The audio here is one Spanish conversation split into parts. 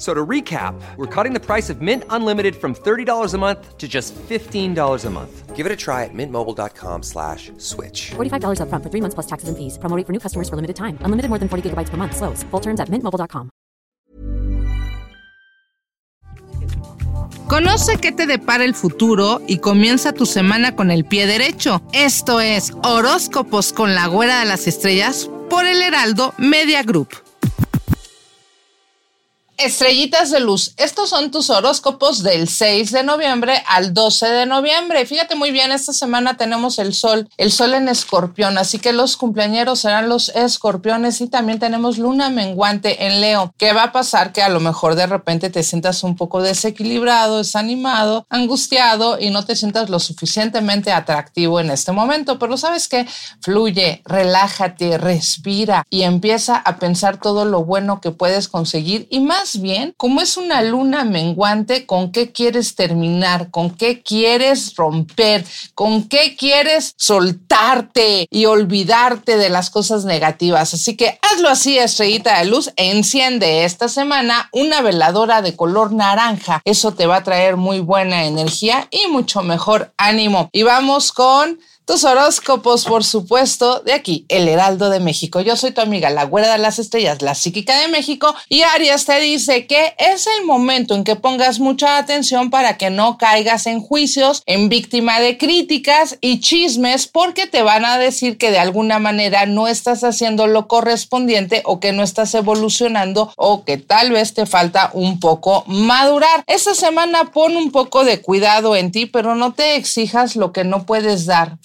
So to recap, we're cutting the price of Mint Unlimited from $30 a month to just $15 a month. Give it a try at mintmobile.com slash switch. $45 upfront for three months plus taxes and fees. Promo rate for new customers for limited time. Unlimited more than 40 gigabytes per month. Slows. Full terms at mintmobile.com. Conoce qué te depara el futuro y comienza tu semana con el pie derecho. Esto es Horóscopos con la Güera de las Estrellas por el Heraldo Media Group. Estrellitas de luz, estos son tus horóscopos del 6 de noviembre al 12 de noviembre. Fíjate muy bien, esta semana tenemos el sol, el sol en escorpión, así que los cumpleañeros serán los escorpiones y también tenemos luna menguante en Leo. ¿Qué va a pasar? Que a lo mejor de repente te sientas un poco desequilibrado, desanimado, angustiado y no te sientas lo suficientemente atractivo en este momento, pero sabes que fluye, relájate, respira y empieza a pensar todo lo bueno que puedes conseguir y más bien, como es una luna menguante, ¿con qué quieres terminar? ¿Con qué quieres romper? ¿Con qué quieres soltarte y olvidarte de las cosas negativas? Así que hazlo así, estrellita de luz, enciende esta semana una veladora de color naranja. Eso te va a traer muy buena energía y mucho mejor ánimo. Y vamos con tus horóscopos, por supuesto, de aquí, el Heraldo de México. Yo soy tu amiga, la güera de las estrellas, la psíquica de México, y Arias te dice que es el momento en que pongas mucha atención para que no caigas en juicios, en víctima de críticas y chismes, porque te van a decir que de alguna manera no estás haciendo lo correspondiente o que no estás evolucionando o que tal vez te falta un poco madurar. Esta semana pon un poco de cuidado en ti, pero no te exijas lo que no puedes dar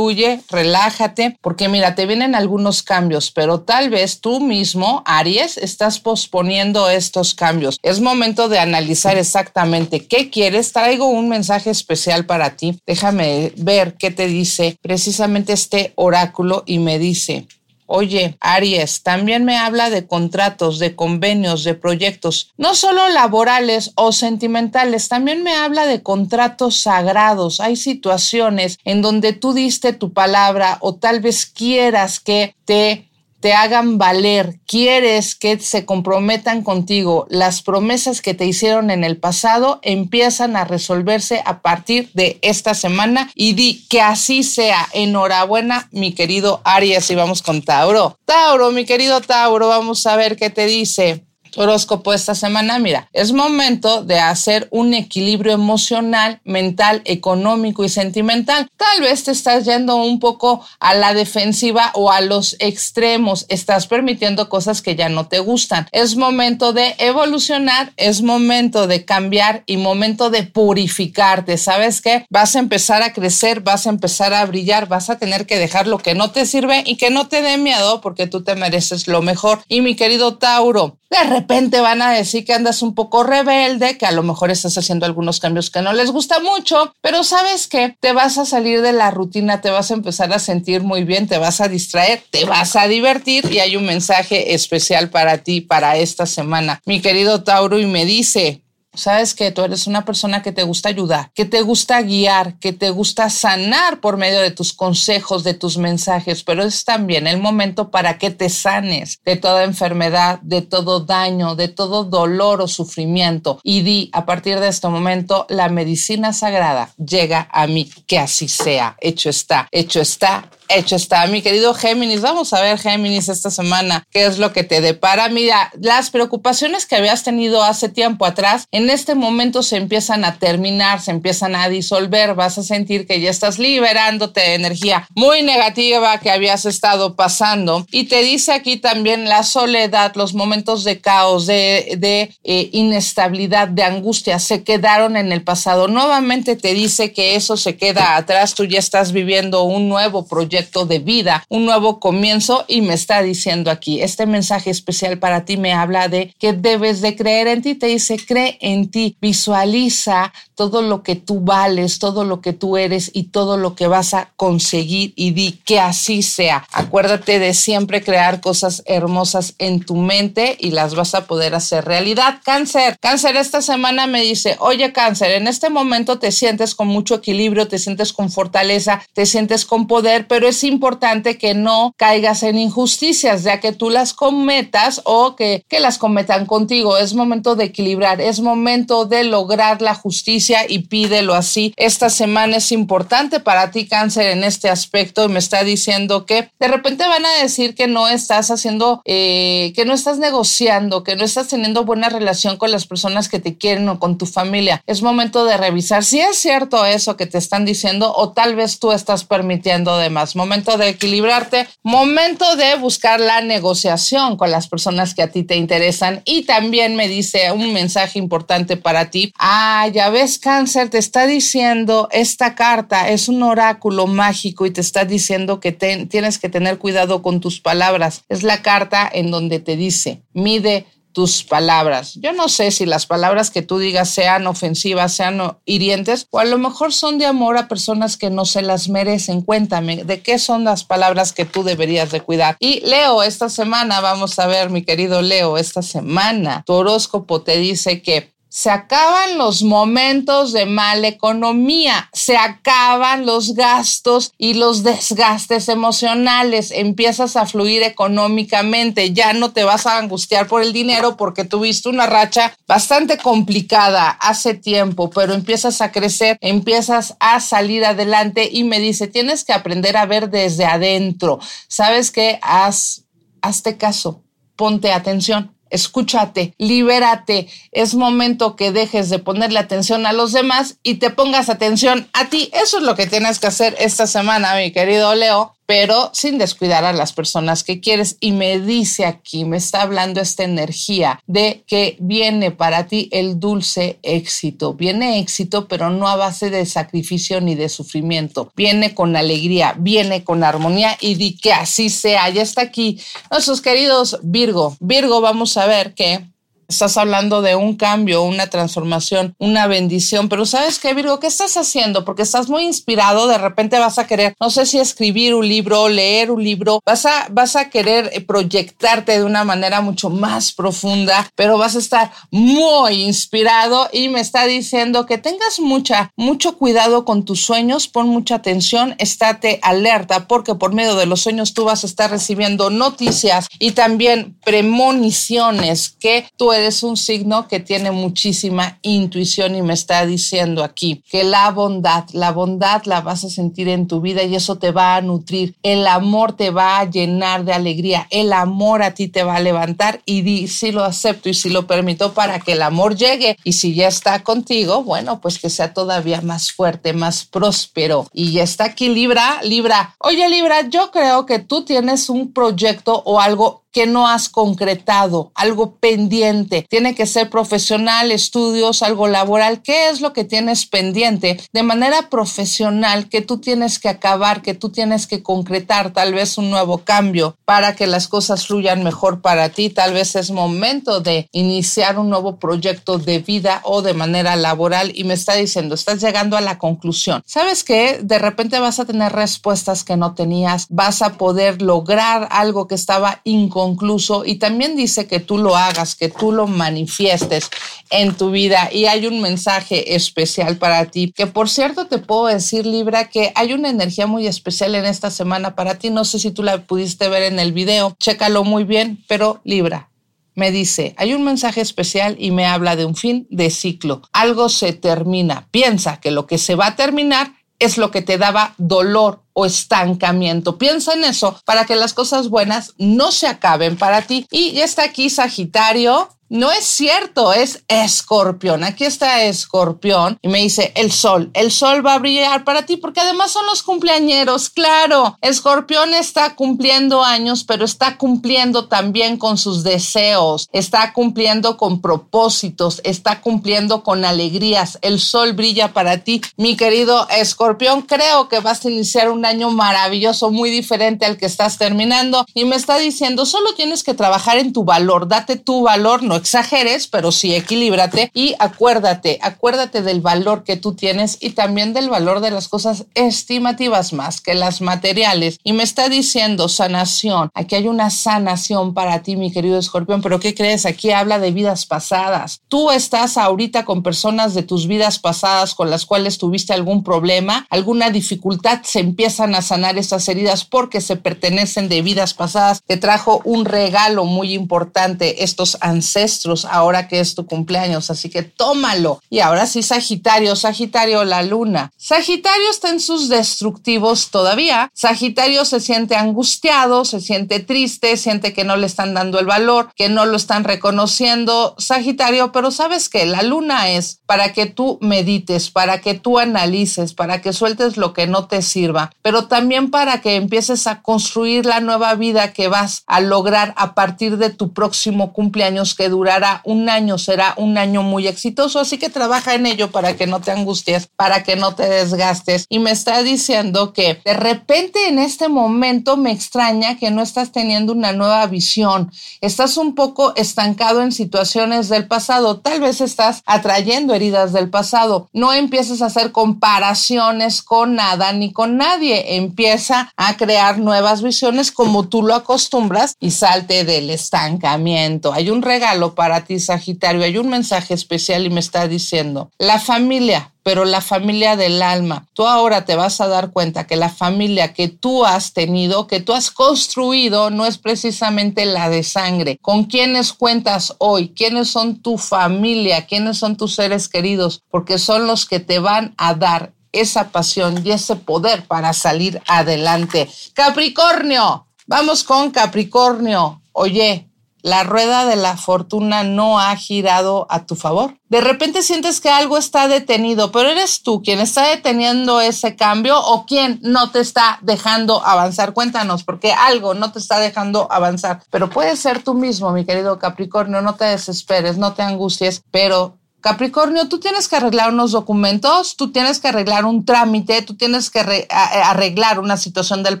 relájate, porque mira, te vienen algunos cambios, pero tal vez tú mismo, Aries, estás posponiendo estos cambios. Es momento de analizar exactamente qué quieres. Traigo un mensaje especial para ti. Déjame ver qué te dice precisamente este oráculo y me dice, Oye, Aries, también me habla de contratos, de convenios, de proyectos, no solo laborales o sentimentales, también me habla de contratos sagrados. Hay situaciones en donde tú diste tu palabra o tal vez quieras que te te hagan valer, quieres que se comprometan contigo, las promesas que te hicieron en el pasado empiezan a resolverse a partir de esta semana. Y di que así sea. Enhorabuena, mi querido Aries, y vamos con Tauro. Tauro, mi querido Tauro, vamos a ver qué te dice horóscopo esta semana, mira, es momento de hacer un equilibrio emocional, mental, económico y sentimental. Tal vez te estás yendo un poco a la defensiva o a los extremos, estás permitiendo cosas que ya no te gustan. Es momento de evolucionar, es momento de cambiar y momento de purificarte. ¿Sabes qué? Vas a empezar a crecer, vas a empezar a brillar, vas a tener que dejar lo que no te sirve y que no te dé miedo porque tú te mereces lo mejor. Y mi querido Tauro, de repente van a decir que andas un poco rebelde, que a lo mejor estás haciendo algunos cambios que no les gusta mucho, pero sabes que te vas a salir de la rutina, te vas a empezar a sentir muy bien, te vas a distraer, te vas a divertir y hay un mensaje especial para ti para esta semana. Mi querido Tauro y me dice, Sabes que tú eres una persona que te gusta ayudar, que te gusta guiar, que te gusta sanar por medio de tus consejos, de tus mensajes, pero es también el momento para que te sanes de toda enfermedad, de todo daño, de todo dolor o sufrimiento. Y di, a partir de este momento, la medicina sagrada llega a mí, que así sea. Hecho está, hecho está hecho está. Mi querido Géminis, vamos a ver Géminis esta semana, qué es lo que te depara. Mira, las preocupaciones que habías tenido hace tiempo atrás, en este momento se empiezan a terminar, se empiezan a disolver, vas a sentir que ya estás liberándote de energía muy negativa que habías estado pasando. Y te dice aquí también la soledad, los momentos de caos, de, eh, inestabilidad, de angustia, se quedaron en el pasado. Nuevamente te dice que eso se queda atrás, tú ya estás viviendo un nuevo proyecto de vida, un nuevo comienzo y me está diciendo aquí, este mensaje especial para ti me habla de que debes de creer en ti, te dice, cree en ti, visualiza todo lo que tú vales, todo lo que tú eres y todo lo que vas a conseguir y di que así sea. Acuérdate de siempre crear cosas hermosas en tu mente y las vas a poder hacer realidad. Cáncer, cáncer esta semana me dice, oye cáncer, en este momento te sientes con mucho equilibrio, te sientes con fortaleza, te sientes con poder, pero es importante que no caigas en injusticias, ya que tú las cometas o que, que las cometan contigo. Es momento de equilibrar, es momento de lograr la justicia y pídelo así. Esta semana es importante para ti, cáncer, en este aspecto y me está diciendo que de repente van a decir que no estás haciendo, eh, que no estás negociando, que no estás teniendo buena relación con las personas que te quieren o con tu familia. Es momento de revisar si es cierto eso que te están diciendo o tal vez tú estás permitiendo de más. Momento de equilibrarte, momento de buscar la negociación con las personas que a ti te interesan y también me dice un mensaje importante para ti. Ah, ya ves, cáncer, te está diciendo esta carta es un oráculo mágico y te está diciendo que tienes que tener cuidado con tus palabras. Es la carta en donde te dice, mide tus palabras. Yo no sé si las palabras que tú digas sean ofensivas, sean hirientes, o a lo mejor son de amor a personas que no se las merecen. Cuéntame, ¿de qué son las palabras que tú deberías de cuidar? Y Leo, esta semana, vamos a ver, mi querido Leo, esta semana, tu horóscopo te dice que se acaban los momentos de mala economía, se acaban los gastos y los desgastes emocionales, empiezas a fluir económicamente, ya no te vas a angustiar por el dinero porque tuviste una racha bastante complicada hace tiempo, pero empiezas a crecer, empiezas a salir adelante y me dice, tienes que aprender a ver desde adentro. ¿Sabes qué? Haz, hazte caso, ponte atención escúchate, libérate. Es momento que dejes de ponerle atención a los demás y te pongas atención a ti. Eso es lo que tienes que hacer esta semana, mi querido Leo pero sin descuidar a las personas que quieres. Y me dice aquí, me está hablando esta energía de que viene para ti el dulce éxito. Viene éxito, pero no a base de sacrificio ni de sufrimiento. Viene con alegría, viene con armonía y di que así sea. Ya está aquí nuestros queridos Virgo. Virgo, vamos a ver que Estás hablando de un cambio, una transformación, una bendición, pero ¿sabes qué, Virgo? ¿Qué estás haciendo? Porque estás muy inspirado, de repente vas a querer, no sé si escribir un libro, leer un libro, vas a, vas a querer eh, proyectarte de una manera mucho más profunda, pero vas a estar muy inspirado y me está diciendo que tengas mucha, mucho cuidado con tus sueños, pon mucha atención, estate alerta, porque por medio de los sueños tú vas a estar recibiendo noticias y también premoniciones que tú es un signo que tiene muchísima intuición y me está diciendo aquí que la bondad, la bondad la vas a sentir en tu vida y eso te va a nutrir. El amor te va a llenar de alegría. El amor a ti te va a levantar y di si lo acepto y si lo permito para que el amor llegue. Y si ya está contigo, bueno, pues que sea todavía más fuerte, más próspero. Y ya está aquí Libra, Libra. Oye Libra, yo creo que tú tienes un proyecto o algo que no has concretado, algo pendiente. Tiene que ser profesional, estudios, algo laboral. ¿Qué es lo que tienes pendiente de manera profesional que tú tienes que acabar, que tú tienes que concretar tal vez un nuevo cambio para que las cosas fluyan mejor para ti? Tal vez es momento de iniciar un nuevo proyecto de vida o de manera laboral y me está diciendo, estás llegando a la conclusión. ¿Sabes qué? De repente vas a tener respuestas que no tenías, vas a poder lograr algo que estaba inconcluso concluso y también dice que tú lo hagas, que tú lo manifiestes en tu vida y hay un mensaje especial para ti, que por cierto te puedo decir Libra que hay una energía muy especial en esta semana para ti, no sé si tú la pudiste ver en el video, chécalo muy bien, pero Libra, me dice, hay un mensaje especial y me habla de un fin de ciclo. Algo se termina. Piensa que lo que se va a terminar es lo que te daba dolor o estancamiento. Piensa en eso para que las cosas buenas no se acaben para ti. Y ya está aquí Sagitario no es cierto, es escorpión. Aquí está escorpión y me dice el sol. El sol va a brillar para ti porque además son los cumpleañeros. Claro, escorpión está cumpliendo años, pero está cumpliendo también con sus deseos, está cumpliendo con propósitos, está cumpliendo con alegrías. El sol brilla para ti, mi querido escorpión. Creo que vas a iniciar un año maravilloso, muy diferente al que estás terminando y me está diciendo, solo tienes que trabajar en tu valor, date tu valor, no exageres, pero sí equilíbrate y acuérdate, acuérdate del valor que tú tienes y también del valor de las cosas estimativas más que las materiales. Y me está diciendo sanación, aquí hay una sanación para ti, mi querido escorpión, pero ¿qué crees? Aquí habla de vidas pasadas. Tú estás ahorita con personas de tus vidas pasadas con las cuales tuviste algún problema, alguna dificultad, se a sanar esas heridas porque se pertenecen de vidas pasadas. Te trajo un regalo muy importante, estos ancestros ahora que es tu cumpleaños, así que tómalo. Y ahora sí, Sagitario, Sagitario, la luna. Sagitario está en sus destructivos todavía. Sagitario se siente angustiado, se siente triste, siente que no le están dando el valor, que no lo están reconociendo. Sagitario, pero sabes que la luna es para que tú medites, para que tú analices, para que sueltes lo que no te sirva, pero también para que empieces a construir la nueva vida que vas a lograr a partir de tu próximo cumpleaños que durará un año, será un año muy exitoso, así que trabaja en ello para que no te angusties, para que no te desgastes. Y me está diciendo que de repente en este momento me extraña que no estás teniendo una nueva visión, estás un poco estancado en situaciones del pasado, tal vez estás atrayendo heridas del pasado, no empieces a hacer comparaciones con nada ni con nadie, empieza a crear nuevas visiones como tú lo acostumbras y salte del estancamiento. Hay un regalo para ti, Sagitario. Hay un mensaje especial y me está diciendo, la familia, pero la familia del alma. Tú ahora te vas a dar cuenta que la familia que tú has tenido, que tú has construido, no es precisamente la de sangre. ¿Con quiénes cuentas hoy? ¿Quiénes son tu familia? ¿Quiénes son tus seres queridos? Porque son los que te van a dar esa pasión y ese poder para salir adelante. Capricornio, vamos con Capricornio. Oye, la rueda de la fortuna no ha girado a tu favor. De repente sientes que algo está detenido, pero eres tú quien está deteniendo ese cambio o quien no te está dejando avanzar. Cuéntanos, porque algo no te está dejando avanzar, pero puede ser tú mismo, mi querido Capricornio, no te desesperes, no te angusties, pero Capricornio, tú tienes que arreglar unos documentos, tú tienes que arreglar un trámite, tú tienes que arreglar una situación del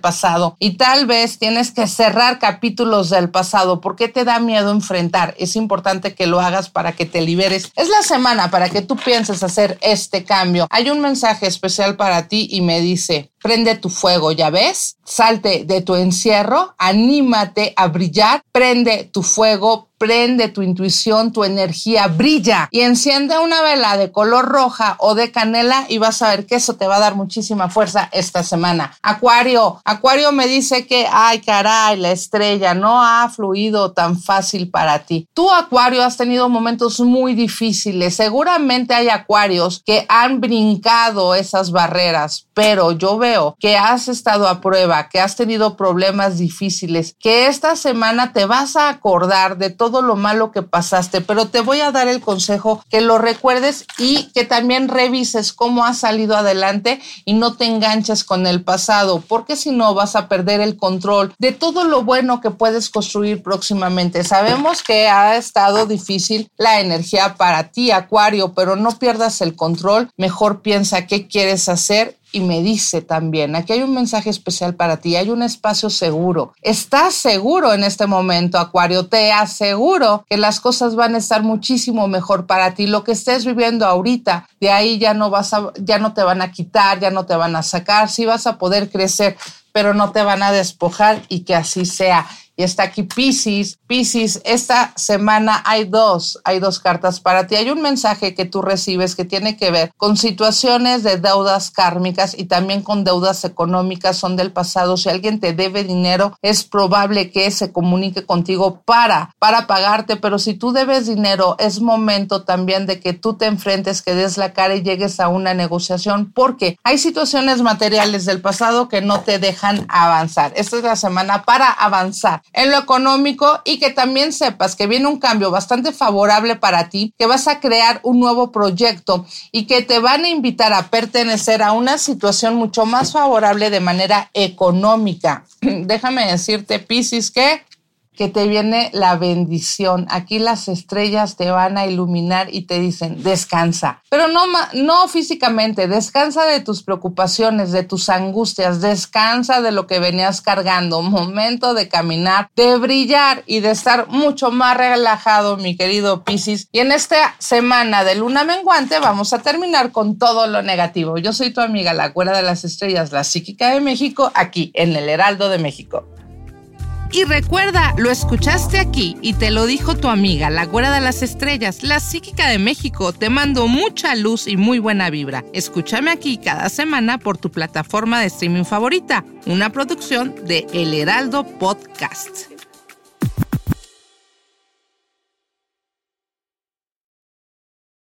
pasado y tal vez tienes que cerrar capítulos del pasado. ¿Por qué te da miedo enfrentar? Es importante que lo hagas para que te liberes. Es la semana para que tú pienses hacer este cambio. Hay un mensaje especial para ti y me dice, prende tu fuego, ¿ya ves? Salte de tu encierro, anímate a brillar, prende tu fuego, prende tu intuición, tu energía, brilla y enciende una vela de color roja o de canela y vas a ver que eso te va a dar muchísima fuerza esta semana. Acuario, Acuario me dice que, ay caray, la estrella no ha fluido tan fácil para ti. Tú, Acuario, has tenido momentos muy difíciles. Seguramente hay Acuarios que han brincado esas barreras, pero yo veo que has estado a prueba, que has tenido problemas difíciles, que esta semana te vas a acordar de todo lo malo que pasaste, pero te voy a dar el consejo que lo recuerdes y que también revises cómo has salido adelante y no te enganches con el pasado, porque si no vas a perder el control de todo lo bueno que puedes construir próximamente. Sabemos que ha estado difícil la energía para ti, Acuario, pero no pierdas el control, mejor piensa qué quieres hacer y me dice también, aquí hay un mensaje especial para ti, hay un espacio seguro. Estás seguro en este momento, Acuario, te aseguro que las cosas van a estar muchísimo mejor para ti. Lo que estés viviendo ahorita, de ahí ya no vas a, ya no te van a quitar, ya no te van a sacar, sí vas a poder crecer, pero no te van a despojar y que así sea. Y está aquí Pisces. Pisces, esta semana hay dos, hay dos cartas para ti. Hay un mensaje que tú recibes que tiene que ver con situaciones de deudas kármicas y también con deudas económicas, son del pasado. Si alguien te debe dinero, es probable que se comunique contigo para, para pagarte, pero si tú debes dinero, es momento también de que tú te enfrentes, que des la cara y llegues a una negociación, porque hay situaciones materiales del pasado que no te dejan avanzar. Esta es la semana para avanzar en lo económico y que también sepas que viene un cambio bastante favorable para ti, que vas a crear un nuevo proyecto y que te van a invitar a pertenecer a una situación mucho más favorable de manera económica. Déjame decirte, Piscis, que que te viene la bendición. Aquí las estrellas te van a iluminar y te dicen, descansa. Pero no, no físicamente, descansa de tus preocupaciones, de tus angustias, descansa de lo que venías cargando. Momento de caminar, de brillar y de estar mucho más relajado, mi querido Piscis. Y en esta semana de luna menguante vamos a terminar con todo lo negativo. Yo soy tu amiga, la cuerda de las estrellas, la psíquica de México, aquí en el Heraldo de México. Y recuerda, lo escuchaste aquí y te lo dijo tu amiga, la güera de las estrellas, la psíquica de México. Te mando mucha luz y muy buena vibra. Escúchame aquí cada semana por tu plataforma de streaming favorita, una producción de El Heraldo Podcast.